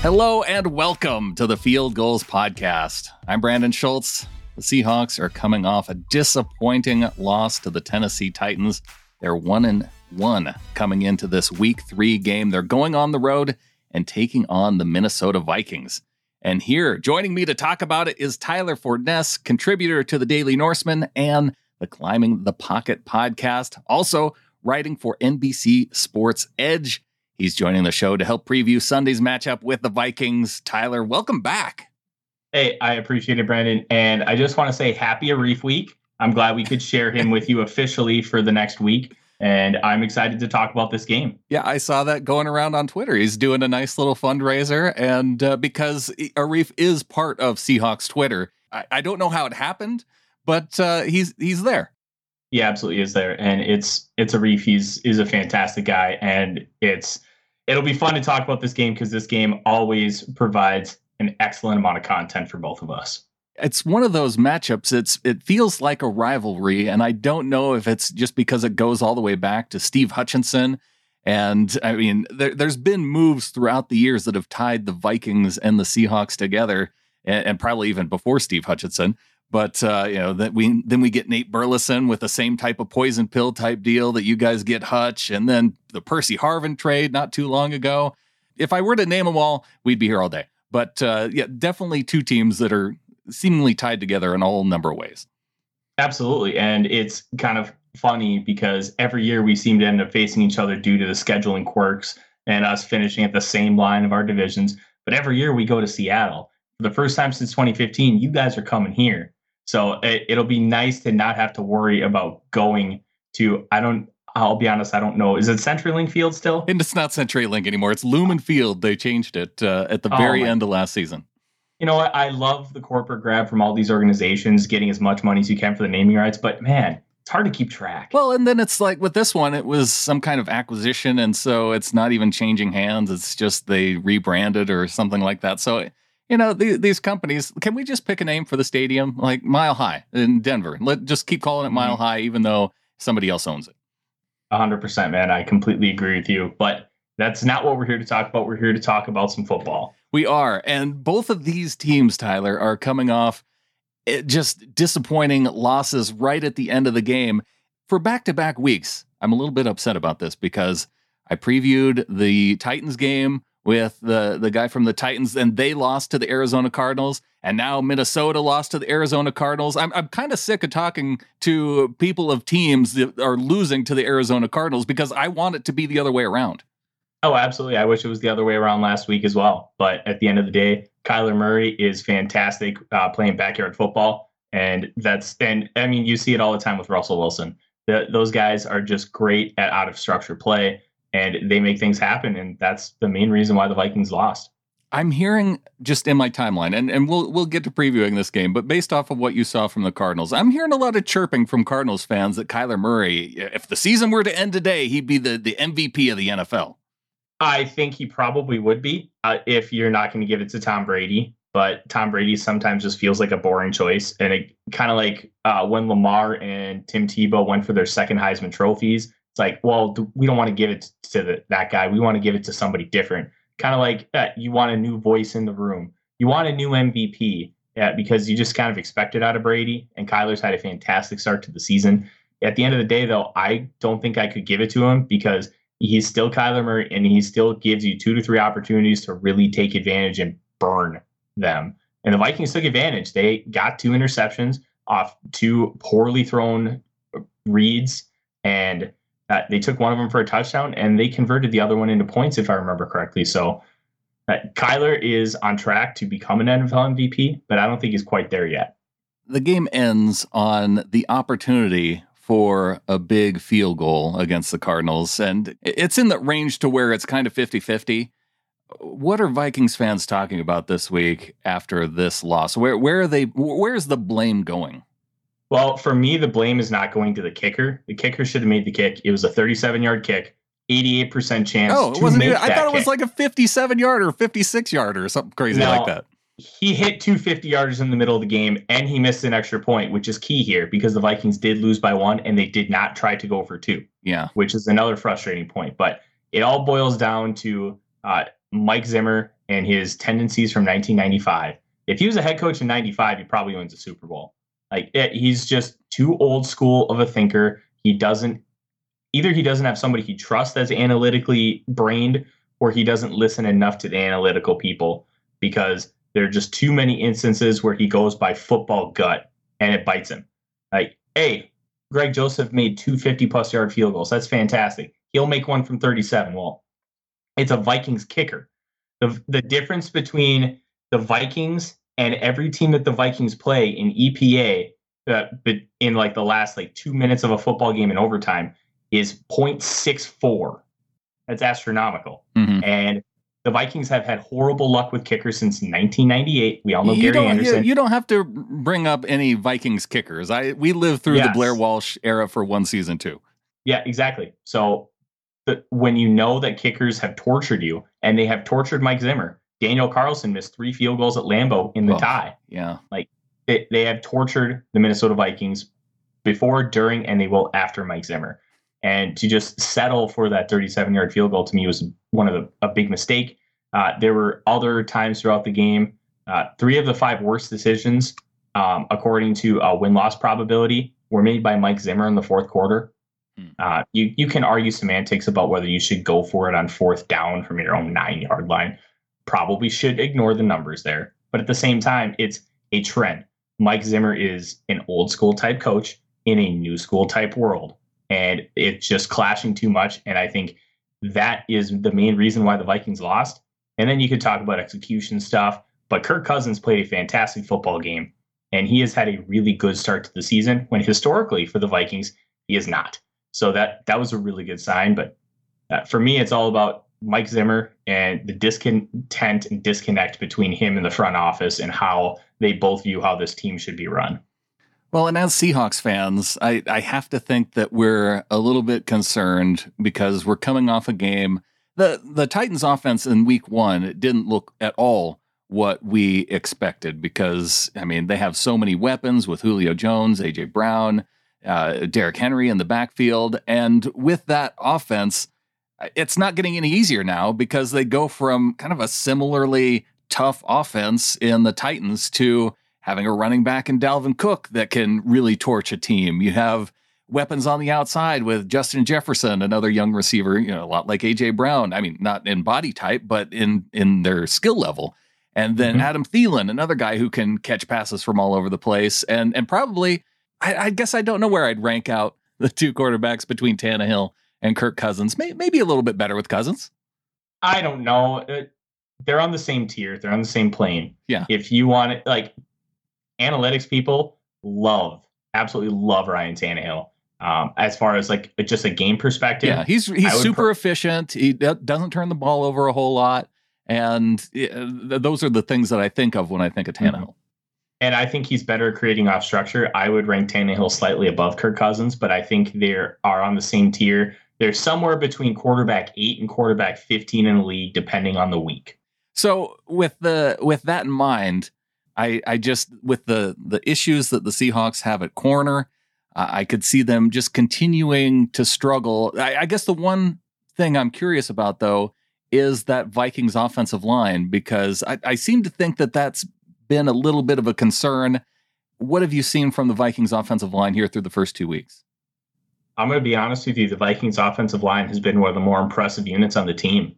Hello and welcome to the Field Gulls Podcast. I'm Brandon Schultz. The Seahawks are coming off a disappointing loss to the Tennessee Titans. They're one and one coming into this week three game. They're going on the road and taking on the Minnesota Vikings. And here, joining me to talk about it is Tyler Forness, contributor to the Daily Norseman and the Climbing the Pocket podcast, also writing for NBC Sports Edge. He's joining the show to help preview Sunday's matchup with the Vikings. Tyler, welcome back. Hey, I appreciate it, Brandon. And I just want to say happy Arif week. I'm glad we could share him with you officially for the next week. And I'm excited to talk about this game. Yeah, I saw that going around on Twitter. He's doing a nice little fundraiser. And uh, because Arif is part of Seahawks Twitter, I, I don't know how it happened, but uh, he's he's there. He absolutely is there, and it's it's Arif. He's is a fantastic guy, and it's it'll be fun to talk about this game because this game always provides an excellent amount of content for both of us. It's one of those matchups. It's it feels like a rivalry, and I don't know if it's just because it goes all the way back to Steve Hutchinson. And I mean, there, has been moves throughout the years that have tied the Vikings and the Seahawks together, and, and probably even before Steve Hutchinson. But uh, you know that we then we get Nate Burleson with the same type of poison pill type deal that you guys get Hutch, and then the Percy Harvin trade not too long ago. If I were to name them all, we'd be here all day. But uh, yeah, definitely two teams that are seemingly tied together in a whole number of ways. Absolutely, and it's kind of funny because every year we seem to end up facing each other due to the scheduling quirks and us finishing at the same line of our divisions. But every year we go to Seattle. For the first time since 2015, you guys are coming here. So it, will be nice to not have to worry about going to, I don't, I'll be honest, I don't know. Is it CenturyLink Field still? And it's not CenturyLink anymore. It's Lumen Field. They changed it uh, at the oh, very end of last season. You know what? I love the corporate grab from all these organizations getting as much money as you can for the naming rights, but man, it's hard to keep track. Well, and then it's like with this one, it was some kind of acquisition, and so it's not even changing hands. It's just they rebranded or something like that. So you know, the, these companies, can we just pick a name for the stadium like Mile High in Denver? Let just keep calling it Mile mm-hmm. High, even though somebody else owns it. 100%, man. I completely agree with you. But that's not what we're here to talk about. We're here to talk about some football. We are. And both of these teams, Tyler, are coming off eh, just disappointing losses right at the end of the game for back to back weeks. I'm a little bit upset about this because I previewed the Titans game with the the guy from the Titans, and they lost to the Arizona Cardinals, and now Minnesota lost to the Arizona Cardinals. I'm I'm kind of sick of talking to people of teams that are losing to the Arizona Cardinals because I want it to be the other way around. Oh, absolutely. I wish it was the other way around last week as well. But at the end of the day, Kyler Murray is fantastic uh, playing backyard football, and that's and I mean you see it all the time with Russell Wilson. The, those guys are just great at out of structure play and they make things happen. And that's the main reason why the Vikings lost. I'm hearing just in my timeline, and, and we'll we'll get to previewing this game, but based off of what you saw from the Cardinals, I'm hearing a lot of chirping from Cardinals fans that Kyler Murray, if the season were to end today, he'd be the, the MVP of the NFL. I think he probably would be uh, if you're not going to give it to Tom Brady. But Tom Brady sometimes just feels like a boring choice, and it kind of like uh, when Lamar and Tim Tebow went for their second Heisman trophies it's like, well, we don't want to give it to the, that guy. We want to give it to somebody different. Kind of like uh, you want a new voice in the room. You want a new MVP yeah, because you just kind of expect it out of Brady. And Kyler's had a fantastic start to the season. At the end of the day, though, I don't think I could give it to him because he's still Kyler Murray and he still gives you two to three opportunities to really take advantage and burn them. And the Vikings took advantage. They got two interceptions off two poorly thrown reads and uh, they took one of them for a touchdown and they converted the other one into points, if I remember correctly. So uh, Kyler is on track to become an NFL MVP, but I don't think he's quite there yet. The game ends on the opportunity for a big field goal against the Cardinals, and it's in the range to where it's kind of 50 50. What are Vikings fans talking about this week after this loss? Where where are they? Where's the blame going? Well, for me, the blame is not going to the kicker. The kicker should have made the kick. It was a 37 yard kick, 88% chance. Oh, it wasn't. Even, I thought it was like a 57 yard or 56 yard or something crazy now, like that. He hit two 50 yarders in the middle of the game, and he missed an extra point, which is key here because the Vikings did lose by one, and they did not try to go for two. Yeah, which is another frustrating point. But it all boils down to uh, Mike Zimmer and his tendencies from 1995. If he was a head coach in 95, he probably wins a Super Bowl. Like it, he's just too old school of a thinker. He doesn't either he doesn't have somebody he trusts that's analytically brained or he doesn't listen enough to the analytical people because there are just too many instances where he goes by football gut and it bites him. Like, hey, Greg Joseph made two 50 plus yard field goals. That's fantastic. He'll make one from 37. Well, it's a Vikings kicker. The, the difference between the Vikings and every team that the Vikings play in EPA, uh, in like the last like two minutes of a football game in overtime, is 0.64. That's astronomical. Mm-hmm. And the Vikings have had horrible luck with kickers since 1998. We all know you Gary Anderson. You, you, don't have to bring up any Vikings kickers. I we lived through yes. the Blair Walsh era for one season too. Yeah, exactly. So the, when you know that kickers have tortured you, and they have tortured Mike Zimmer, Daniel Carlson missed three field goals at Lambeau in the oh, tie. Yeah, like they, they have tortured the Minnesota Vikings before, during, and they will after Mike Zimmer. And to just settle for that 37 yard field goal to me was one of the a big mistake. Uh, there were other times throughout the game. Uh, three of the five worst decisions, um, according to a win loss probability, were made by Mike Zimmer in the fourth quarter. Hmm. Uh, you you can argue semantics about whether you should go for it on fourth down from your own nine yard line. Probably should ignore the numbers there, but at the same time, it's a trend. Mike Zimmer is an old school type coach in a new school type world and it's just clashing too much. And I think that is the main reason why the Vikings lost. And then you could talk about execution stuff, but Kirk Cousins played a fantastic football game, and he has had a really good start to the season. When historically for the Vikings, he is not. So that that was a really good sign. But for me, it's all about Mike Zimmer and the discontent and disconnect between him and the front office and how they both view how this team should be run. Well, and as Seahawks fans, I, I have to think that we're a little bit concerned because we're coming off a game. The the Titans offense in week one didn't look at all what we expected because I mean they have so many weapons with Julio Jones, AJ Brown, uh, Derrick Henry in the backfield, and with that offense, it's not getting any easier now because they go from kind of a similarly tough offense in the Titans to having a running back in Dalvin Cook that can really torch a team. You have weapons on the outside with Justin Jefferson, another young receiver, you know, a lot like AJ Brown. I mean, not in body type, but in in their skill level. And then mm-hmm. Adam Thielen, another guy who can catch passes from all over the place. And and probably, I, I, guess I don't know where I'd rank out the two quarterbacks between Tannehill and Kirk Cousins. May, maybe a little bit better with Cousins. I don't know. Uh, they're on the same tier. They're on the same plane. Yeah. If you want it, like analytics people love, absolutely love Ryan Tannehill. Um, as far as like just a game perspective, yeah, he's he's super efficient. He doesn't turn the ball over a whole lot, and uh, those are the things that I think of when I think of mm-hmm. Tannehill. And I think he's better creating off structure. I would rank Tannehill slightly above Kirk Cousins, but I think they are on the same tier. They're somewhere between quarterback eight and quarterback fifteen in the league, depending on the week. So with the with that in mind, I, I just with the the issues that the Seahawks have at corner, uh, I could see them just continuing to struggle. I, I guess the one thing I'm curious about though is that Vikings offensive line because I, I seem to think that that's been a little bit of a concern. What have you seen from the Vikings offensive line here through the first two weeks? I'm going to be honest with you. The Vikings offensive line has been one of the more impressive units on the team.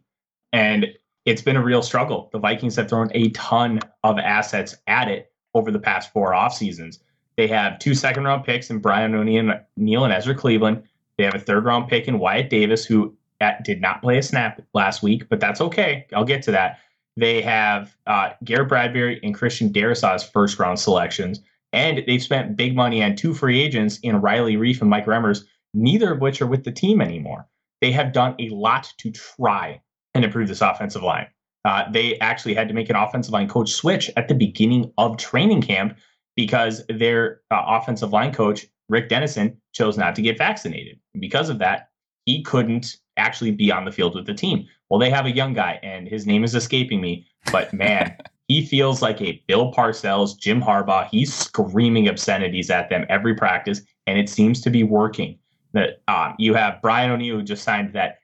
And it's been a real struggle. The Vikings have thrown a ton of assets at it over the past four off seasons. They have two second round picks in Brian O'Neill and Ezra Cleveland. They have a third round pick in Wyatt Davis, who at, did not play a snap last week, but that's okay. I'll get to that. They have uh, Garrett Bradbury and Christian Darrisaw's first round selections, and they've spent big money on two free agents in Riley Reiff and Mike Remmers, neither of which are with the team anymore. They have done a lot to try and improve this offensive line. Uh, they actually had to make an offensive line coach switch at the beginning of training camp because their uh, offensive line coach, Rick Dennison, chose not to get vaccinated. And because of that, he couldn't actually be on the field with the team. Well, they have a young guy, and his name is escaping me, but man, he feels like a Bill Parcells, Jim Harbaugh. He's screaming obscenities at them every practice, and it seems to be working. That um, you have Brian O'Neill who just signed that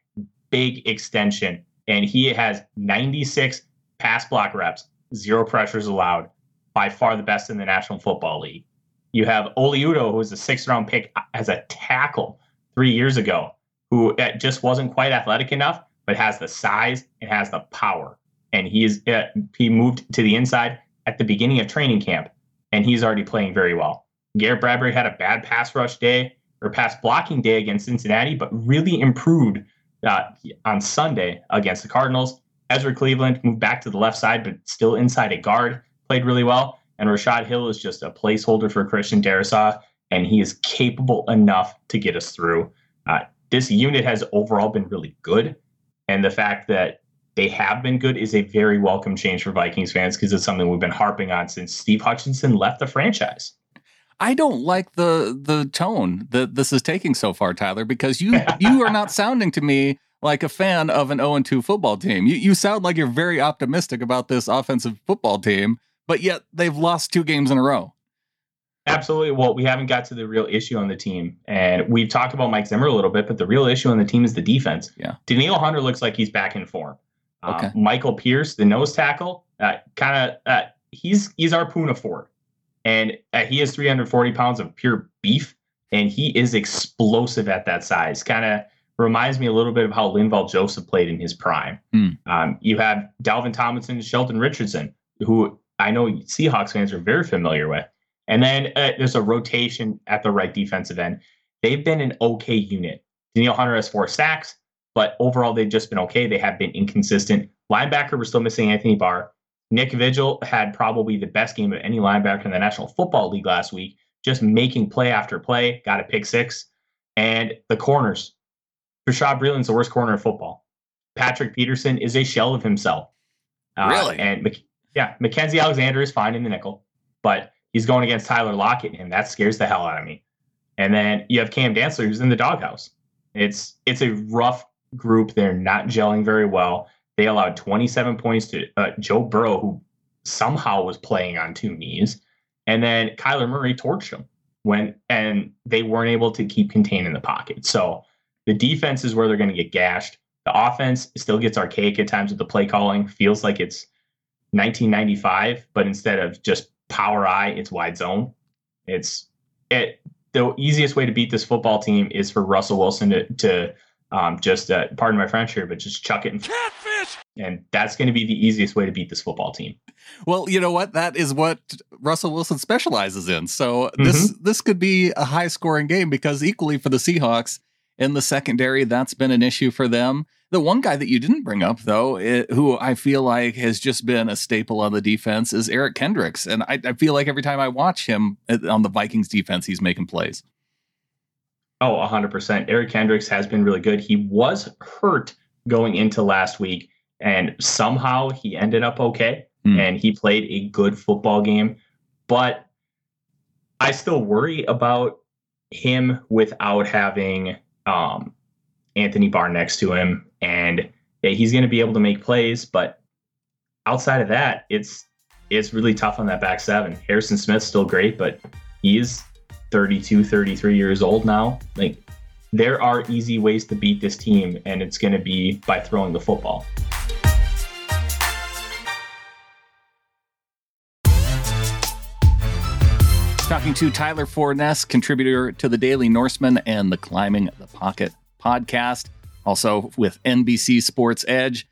big extension and he has 96 pass block reps, zero pressures allowed, by far the best in the National Football League. You have Oli Udoh, who was a sixth round pick as a tackle three years ago, who uh, just wasn't quite athletic enough, but has the size and has the power. And he is uh, he moved to the inside at the beginning of training camp, and he's already playing very well. Garrett Bradbury had a bad pass rush day or pass blocking day against Cincinnati, but really improved uh, on Sunday against the Cardinals. Ezra Cleveland moved back to the left side, but still inside a guard, played really well. And Rashod Hill is just a placeholder for Christian Darrisaw, and he is capable enough to get us through. Uh, this unit has overall been really good. And the fact that they have been good is a very welcome change for Vikings fans because it's something we've been harping on since Steve Hutchinson left the franchise. I don't like the the tone that this is taking so far, Tyler, because you you are not sounding to me like a fan of an 0 2 football team. You you sound like you're very optimistic about this offensive football team, but yet they've lost two games in a row. Absolutely. Well, we haven't got to the real issue on the team. And we've talked about Mike Zimmer a little bit, but the real issue on the team is the defense. Yeah. Danielle Hunter looks like he's back in form. Um, okay. Michael Pierce, the nose tackle, uh, kind of, uh, he's he's our Poona Ford. And uh, he has 340 pounds of pure beef, and he is explosive at that size. Kind of reminds me a little bit of how Linval Joseph played in his prime. Mm. Um, you have Dalvin Tomlinson, Sheldon Richardson, who I know Seahawks fans are very familiar with. And then uh, there's a rotation at the right defensive end. They've been an okay unit. Danielle Hunter has four sacks, but overall they've just been okay. They have been inconsistent. Linebacker, we're still missing Anthony Barr. Nick Vigil had probably the best game of any linebacker in the National Football League last week, just making play after play, got a pick six. And the corners. Bashaud Breeland's the worst corner in football. Patrick Peterson is a shell of himself. Uh, really? And yeah, Mackensie Alexander is fine in the nickel, but he's going against Tyler Lockett, and that scares the hell out of me. And then you have Cam Dantzler, who's in the doghouse. It's it's a rough group. They're not gelling very well. They allowed 27 points to uh, Joe Burrow, who somehow was playing on two knees, and then Kyler Murray torched him when, and they weren't able to keep containing the pocket. So the defense is where they're going to get gashed. The offense still gets archaic at times with the play calling. Feels like it's 1995, but instead of just power I, it's wide zone. It's it. The easiest way to beat this football team is for Russell Wilson to to um, just uh, pardon my French here, but just chuck it and catfish, and that's going to be the easiest way to beat this football team. Well, you know what? That is what Russell Wilson specializes in. So this mm-hmm. this could be a high scoring game because equally for the Seahawks in the secondary, that's been an issue for them. The one guy that you didn't bring up, though, it, who I feel like has just been a staple on the defense, is Eric Kendricks. And I, I feel like every time I watch him uh, on the Vikings defense, he's making plays. Oh, 100%. Eric Kendricks has been really good. He was hurt going into last week, and somehow he ended up okay. Mm. And he played a good football game. But I still worry about him without having um, Anthony Barr next to him and yeah, he's going to be able to make plays. But outside of that, it's it's really tough on that back seven. Harrison Smith's still great, but he's 32, 33 years old now. Like there are easy ways to beat this team, and it's going to be by throwing the football. Talking to Tyler Forness, contributor to the Daily Norseman and the Climbing the Pocket podcast also with NBC Sports Edge.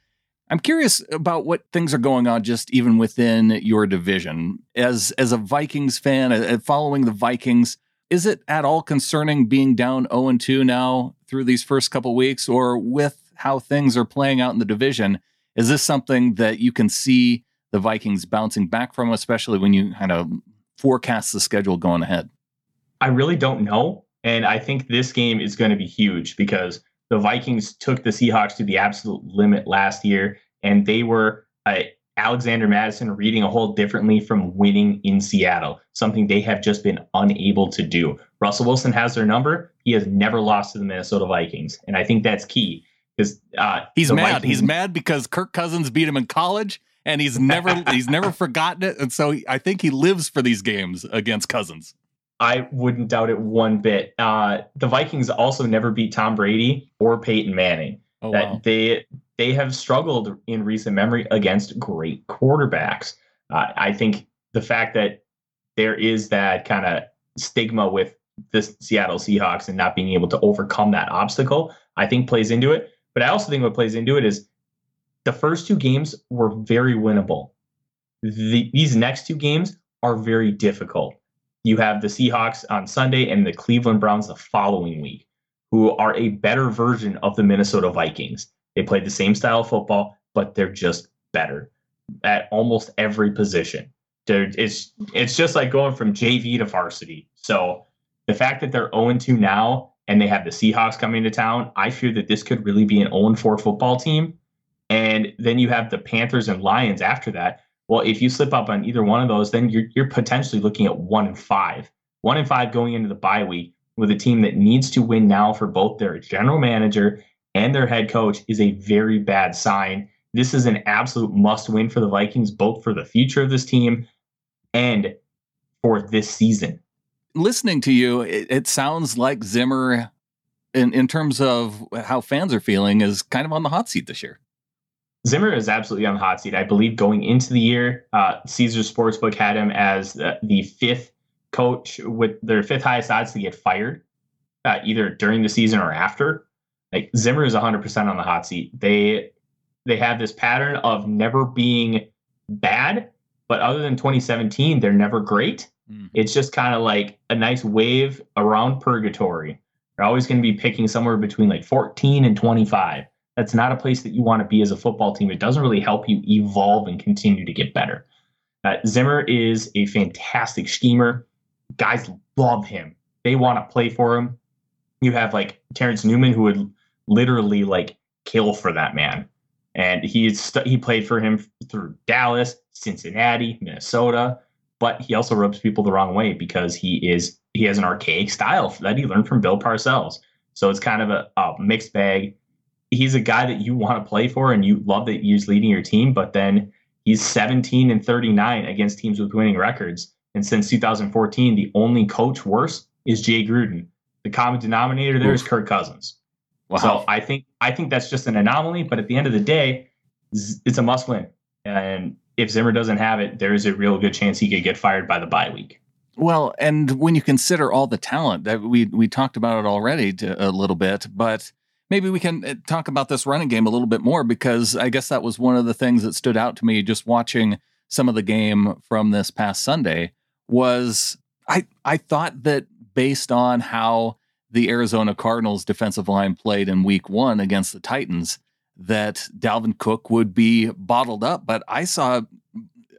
I'm curious about what things are going on just even within your division. As as a Vikings fan, uh, following the Vikings, is it at all concerning being down 0 2 now through these first couple weeks or with how things are playing out in the division? Is this something that you can see the Vikings bouncing back from, especially when you kind of forecast the schedule going ahead? I really don't know. And I think this game is going to be huge because the Vikings took the Seahawks to the absolute limit last year, and they were Alexander Mattison reading a hole differently from winning in Seattle, something they have just been unable to do. Russell Wilson has their number. He has never lost to the Minnesota Vikings, and I think that's key because uh, he's mad. Vikings, he's mad because Kirk Cousins beat him in college, and he's never he's never forgotten it, and so I think he lives for these games against Cousins. I wouldn't doubt it one bit. Uh, the Vikings also never beat Tom Brady or Peyton Manning. Oh, that wow. they they have struggled in recent memory against great quarterbacks. Uh, I think the fact that there is that kind of stigma with the Seattle Seahawks and not being able to overcome that obstacle, I think plays into it. But I also think what plays into it is the first two games were very winnable. The, these next two games are very difficult. You have the Seahawks on Sunday and the Cleveland Browns the following week, who are a better version of the Minnesota Vikings. They play the same style of football, but they're just better at almost every position. They're, it's it's just like going from JV to varsity. So the fact that they're 0 2 now and they have the Seahawks coming to town, I fear that this could really be an 0 4 football team. And then you have the Panthers and Lions after that. Well, if you slip up on either one of those, then you're you're potentially looking at one and five. One and five going into the bye week with a team that needs to win now for both their general manager and their head coach is a very bad sign. This is an absolute must win for the Vikings, both for the future of this team and for this season. Listening to you, it, it sounds like Zimmer, in, in terms of how fans are feeling, is kind of on the hot seat this year. Zimmer is absolutely on the hot seat. I believe going into the year, uh, Caesar Sportsbook had him as the, the, fifth coach with their fifth highest odds to get fired, uh, either during the season or after. Like Zimmer is 100% on the hot seat. They they have this pattern of never being bad, but other than 2017, they're never great. Mm-hmm. It's just kind of like a nice wave around purgatory. They're always going to be picking somewhere between like 14 and 25. That's not a place that you want to be as a football team. It doesn't really help you evolve and continue to get better. Uh, Zimmer is a fantastic schemer. Guys love him. They want to play for him. You have like Terence Newman, who would literally like kill for that man. And he's st- he played for him through Dallas, Cincinnati, Minnesota, but he also rubs people the wrong way because he is he has an archaic style that he learned from Bill Parcells. So it's kind of a, a mixed bag. He's a guy that you want to play for and you love that he's leading your team, but then he's 17 and 39 against teams with winning records. And since 2014, the only coach worse is Jay Gruden. The common denominator there Oof. is Kirk Cousins. Wow. So I think I think that's just an anomaly. But at the end of the day, it's a must win. And if Zimmer doesn't have it, there is a real good chance he could get fired by the bye week. Well, and when you consider all the talent that we we talked about it already to, a little bit, but maybe we can uh, talk about this running game a little bit more because I guess that was one of the things that stood out to me just watching some of the game from this past Sunday was I I thought that based on how the Arizona Cardinals defensive line played in week one against the Titans that Dalvin Cook would be bottled up. But I saw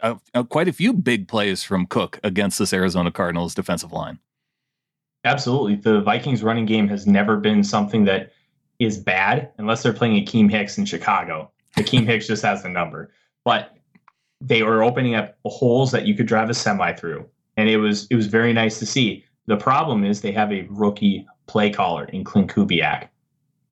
a, a, quite a few big plays from Cook against this Arizona Cardinals defensive line. Absolutely. The Vikings running game has never been something that is bad unless they're playing Akiem Hicks in Chicago. Akiem Hicks just has the number. But they were opening up holes that you could drive a semi through. And it was it was very nice to see. The problem is they have a rookie play caller in Klint Kubiak,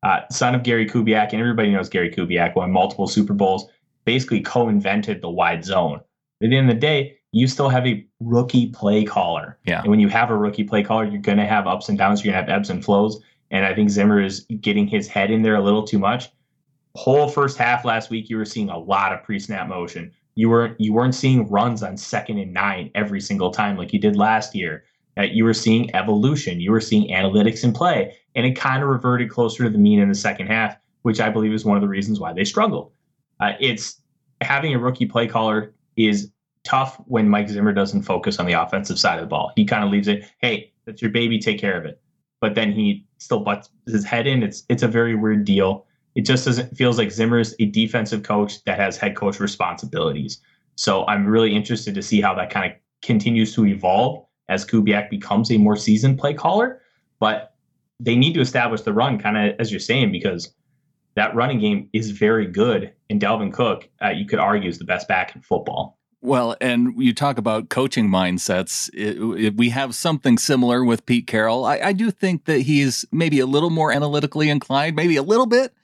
uh, son of Gary Kubiak, and everybody knows Gary Kubiak won multiple Super Bowls, basically co-invented the wide zone. At the end of the day, you still have a rookie play caller. Yeah. And when you have a rookie play caller, you're going to have ups and downs. You're going to have ebbs and flows. And I think Zimmer is getting his head in there a little too much. Whole first half last week, you were seeing a lot of pre-snap motion. You weren't you weren't seeing runs on second and nine every single time like you did last year that you were seeing evolution, you were seeing analytics in play, and it kind of reverted closer to the mean in the second half, which I believe is one of the reasons why they struggled. Uh, it's having a rookie play caller is tough when Mike Zimmer doesn't focus on the offensive side of the ball. He kind of leaves it, hey, that's your baby, take care of it. But then he still butts his head in. It's it's a very weird deal. It just doesn't feels like Zimmer's a defensive coach that has head coach responsibilities. So I'm really interested to see how that kind of continues to evolve as Kubiak becomes a more seasoned play caller. But they need to establish the run, kind of as you're saying, because that running game is very good. And Dalvin Cook, uh, you could argue, is the best back in football. Well, and you talk about coaching mindsets. It, it, we have something similar with Pete Carroll. I, I do think that he's maybe a little more analytically inclined, maybe a little bit.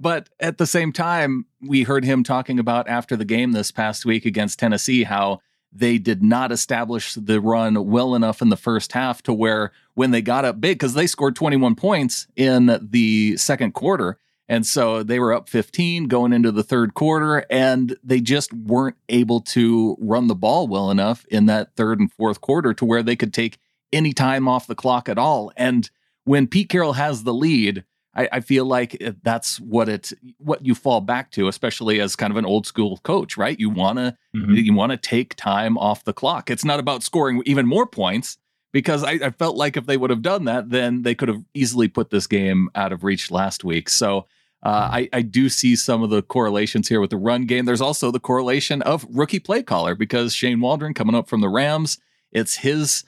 But at the same time, we heard him talking about after the game this past week against Tennessee how they did not establish the run well enough in the first half to where when they got up big, because they scored 21 points in the second quarter, And so they were up 15 going into the third quarter, and they just weren't able to run the ball well enough in that third and fourth quarter to where they could take any time off the clock at all. And when Pete Carroll has the lead, I, I feel like that's what it what you fall back to, especially as kind of an old school coach, right? You wanna mm-hmm. you wanna take time off the clock. It's not about scoring even more points because I, I felt like if they would have done that, then they could have easily put this game out of reach last week. So uh, mm-hmm. I, I do see some of the correlations here with the run game. There's also the correlation of rookie play caller because Shane Waldron coming up from the Rams, it's his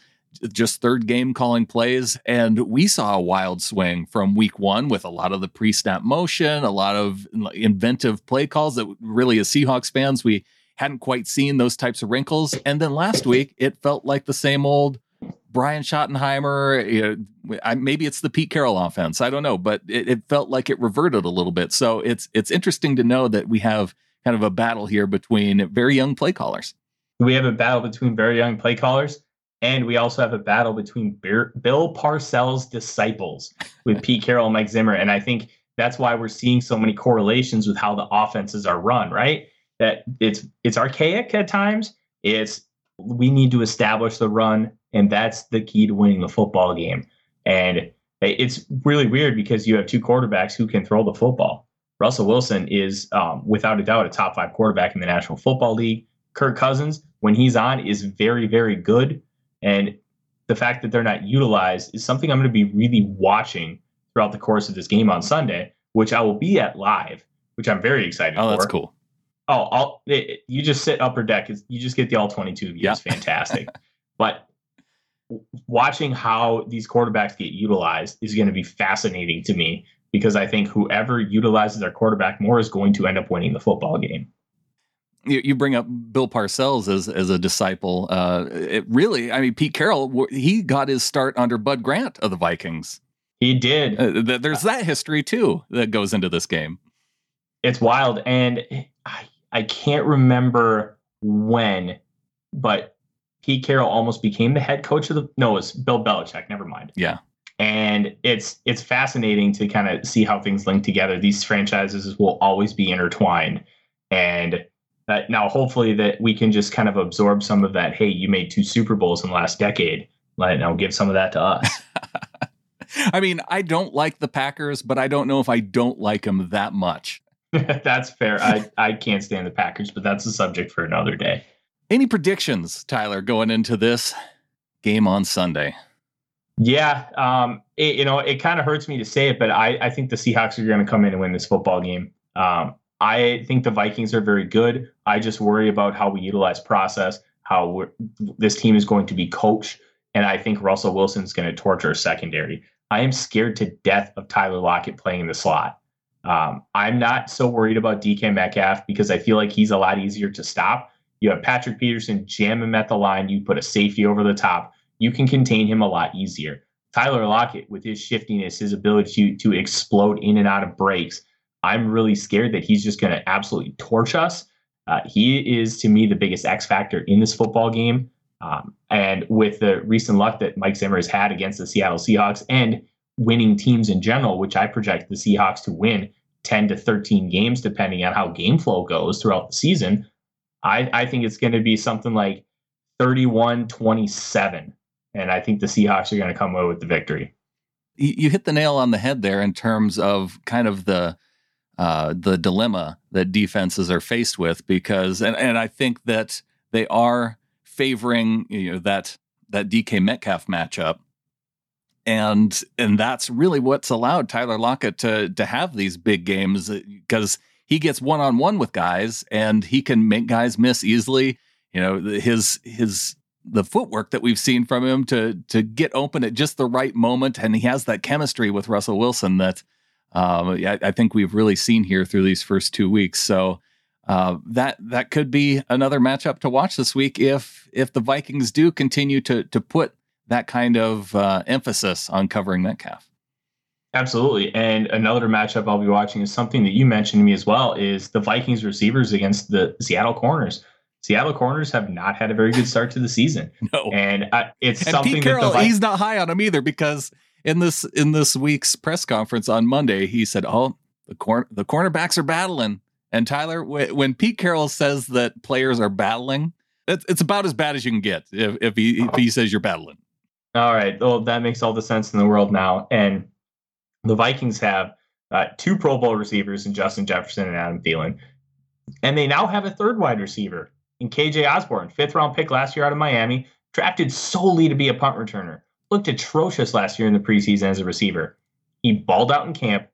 just third game calling plays. And we saw a wild swing from week one with a lot of the pre snap motion, a lot of inventive play calls that really, as Seahawks fans, we hadn't quite seen those types of wrinkles. And then last week, it felt like the same old Brian Schottenheimer. You know, I, maybe it's the Pete Carroll offense. I don't know, but it, it, felt like it reverted a little bit. So it's it's interesting to know that we have kind of a battle here between very young play callers. We have a battle between very young play callers, and we also have a battle between Bill Parcells' disciples with Pete Carroll and Mike Zimmer. And I think that's why we're seeing so many correlations with how the offenses are run. Right? That it's it's archaic at times. It's we need to establish the run and that's the key to winning the football game. And it's really weird because you have two quarterbacks who can throw the football. Russell Wilson is, um, without a doubt, a top five quarterback in the National Football League. Kirk Cousins, when he's on, is very, very good. And the fact that they're not utilized is something I'm going to be really watching throughout the course of this game on Sunday, which I will be at live, which I'm very excited oh, for. Oh, that's cool. Oh, all, it, eh, eh, you just sit upper deck. You just get the all 22 view. Yeah. It's fantastic. but watching how these quarterbacks get utilized is going to be fascinating to me because I think whoever utilizes their quarterback more is going to end up winning the football game. You, you bring up Bill Parcells as as a disciple. Uh, it really, I mean, Pete Carroll, he got his start under Bud Grant of the Vikings. He did. Uh, there's that history too that goes into this game. It's wild, and I I can't remember when, but Pete Carroll almost became the head coach of the no, it's Bill Belichick. Never mind. Yeah. And it's it's fascinating to kind of see how things link together. These franchises will always be intertwined, and that now hopefully that we can just kind of absorb some of that. Hey, you made two Super Bowls in the last decade. Let now give some of that to us. I mean, I don't like the Packers, but I don't know if I don't like them that much. that's fair. I, I can't stand the Packers, but that's a subject for another day. Any predictions, Tyler, going into this game on Sunday? Yeah, um, it, you know, it kind of hurts me to say it, but I, I think the Seahawks are going to come in and win this football game. Um, I think the Vikings are very good. I just worry about how we utilize process, how this team is going to be coached, and I think Russell Wilson is going to torture secondary. I am scared to death of Tyler Lockett playing in the slot. Um, I'm not so worried about DK Metcalf because I feel like he's a lot easier to stop. You have Patrick Peterson jam him at the line. You put a safety over the top. You can contain him a lot easier. Tyler Lockett, with his shiftiness, his ability to, to explode in and out of breaks, I'm really scared that he's just going to absolutely torch us. Uh, he is, to me, the biggest X factor in this football game. Um, and with the recent luck that Mike Zimmer has had against the Seattle Seahawks and winning teams in general, which I project the Seahawks to win 10 to 13 games, depending on how game flow goes throughout the season, I, I think it's going to be something like 31 27. And I think the Seahawks are going to come away with the victory. You hit the nail on the head there in terms of kind of the uh, the dilemma that defenses are faced with because and, and I think that they are favoring you know that that DK Metcalf matchup and and that's really what's allowed Tyler Lockett to to have these big games because he gets one on one with guys and he can make guys miss easily. You know, his his the footwork that we've seen from him to to get open at just the right moment, and he has that chemistry with Russell Wilson that um, I, I, think we've really seen here through these first two weeks. So uh, that that could be another matchup to watch this week if if the Vikings do continue to to put that kind of uh, emphasis on covering Metcalf. Absolutely. And another matchup I'll be watching is something that you mentioned to me as well is the Vikings receivers against the Seattle corners. Seattle corners have not had a very good start to the season. No. And uh, it's and something Pete Carroll, that the he's not high on them either because in this in this week's press conference on Monday, he said, "Oh, the corner the cornerbacks are battling. And Tyler, when Pete Carroll says that players are battling, it's, it's about as bad as you can get if, if he if he says you're battling. All right. Well, that makes all the sense in the world now. And the Vikings have uh, two Pro Bowl receivers in Justin Jefferson and Adam Thielen. And they now have a third wide receiver in KJ Osborn, fifth round pick last year out of Miami, drafted solely to be a punt returner. Looked atrocious last year in the preseason as a receiver. He balled out in camp,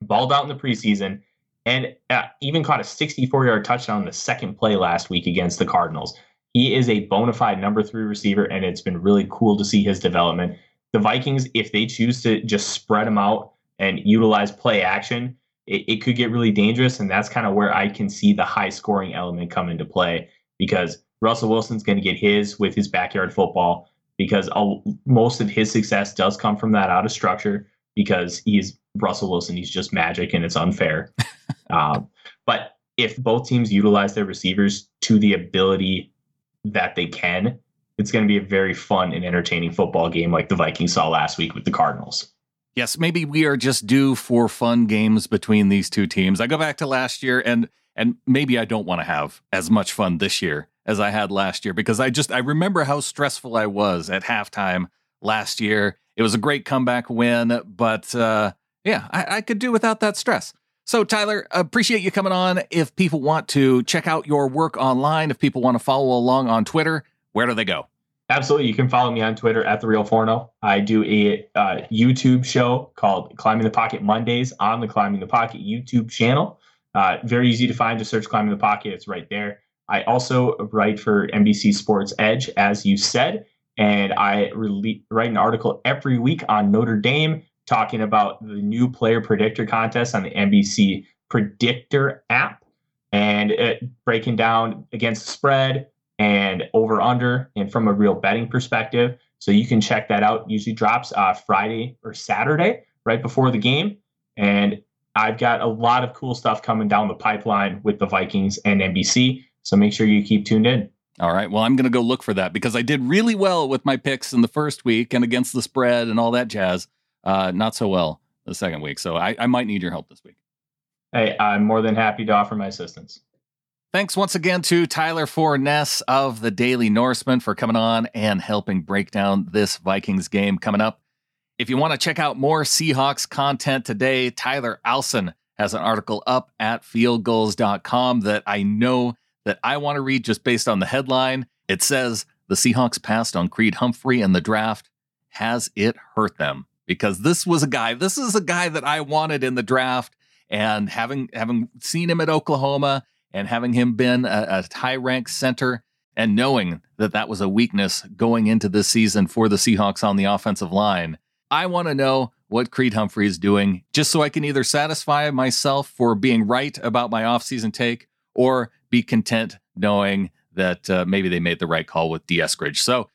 balled out in the preseason, and uh, even caught a 64 yard touchdown in the second play last week against the Cardinals. He is a bona fide number three receiver, and it's been really cool to see his development. The Vikings, if they choose to just spread him out and utilize play action, it, it could get really dangerous. And that's kind of where I can see the high scoring element come into play because Russell Wilson's going to get his with his backyard football because most of his success does come from that out of structure because he's Russell Wilson. He's just magic and it's unfair. um, but if both teams utilize their receivers to the ability that they can, it's going to be a very fun and entertaining football game like the Vikings saw last week with the Cardinals. Yes, maybe we are just due for fun games between these two teams. I go back to last year and and maybe I don't want to have as much fun this year as I had last year because I just I remember how stressful I was at halftime last year. It was a great comeback win, but uh, yeah, I, I could do without that stress. So, Tyler, appreciate you coming on. If people want to check out your work online, if people want to follow along on Twitter, where do they go? Absolutely. You can follow me on Twitter at the real Forno. I do a uh, YouTube show called Climbing the Pocket Mondays on the Climbing the Pocket YouTube channel. Uh, very easy to find. Just search Climbing the Pocket. It's right there. I also write for NBC Sports Edge, as you said, and I re- write an article every week on Notre Dame talking about the new player predictor contest on the NBC Predictor app and it, breaking down against the spread and over under and from a real betting perspective. So you can check that out. Usually drops uh, Friday or Saturday right before the game. And I've got a lot of cool stuff coming down the pipeline with the Vikings and NBC. So make sure you keep tuned in. All right. Well, I'm going to go look for that because I did really well with my picks in the first week and against the spread and all that jazz. Uh, not so well the second week. So I, I might need your help this week. Hey, I'm more than happy to offer my assistance. Thanks once again to Tyler Forness of the Daily Norseman for coming on and helping break down this Vikings game coming up. If you want to check out more Seahawks content today, Tyler Alson has an article up at fieldgulls.com that I know that I want to read just based on the headline. It says the Seahawks passed on Creed Humphrey in the draft. Has it hurt them? Because this was a guy, this is a guy that I wanted in the draft. And having having seen him at Oklahoma and having him been a, a high ranked center and knowing that that was a weakness going into this season for the Seahawks on the offensive line, I want to know what Creed Humphrey is doing just so I can either satisfy myself for being right about my offseason take or be content knowing that uh, maybe they made the right call with Dee Eskridge. So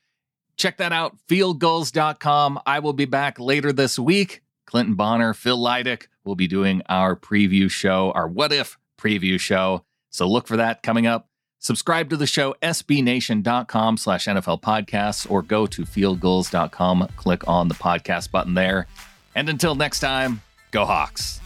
check that out, fieldgulls.com. I will be back later this week. Clinton Bonner, Phil Leidick will be doing our preview show, our what if preview show. So look for that coming up. Subscribe to the show, sbnation.com slash NFL podcasts, or go to fieldgulls.com, click on the podcast button there. And until next time, go Hawks.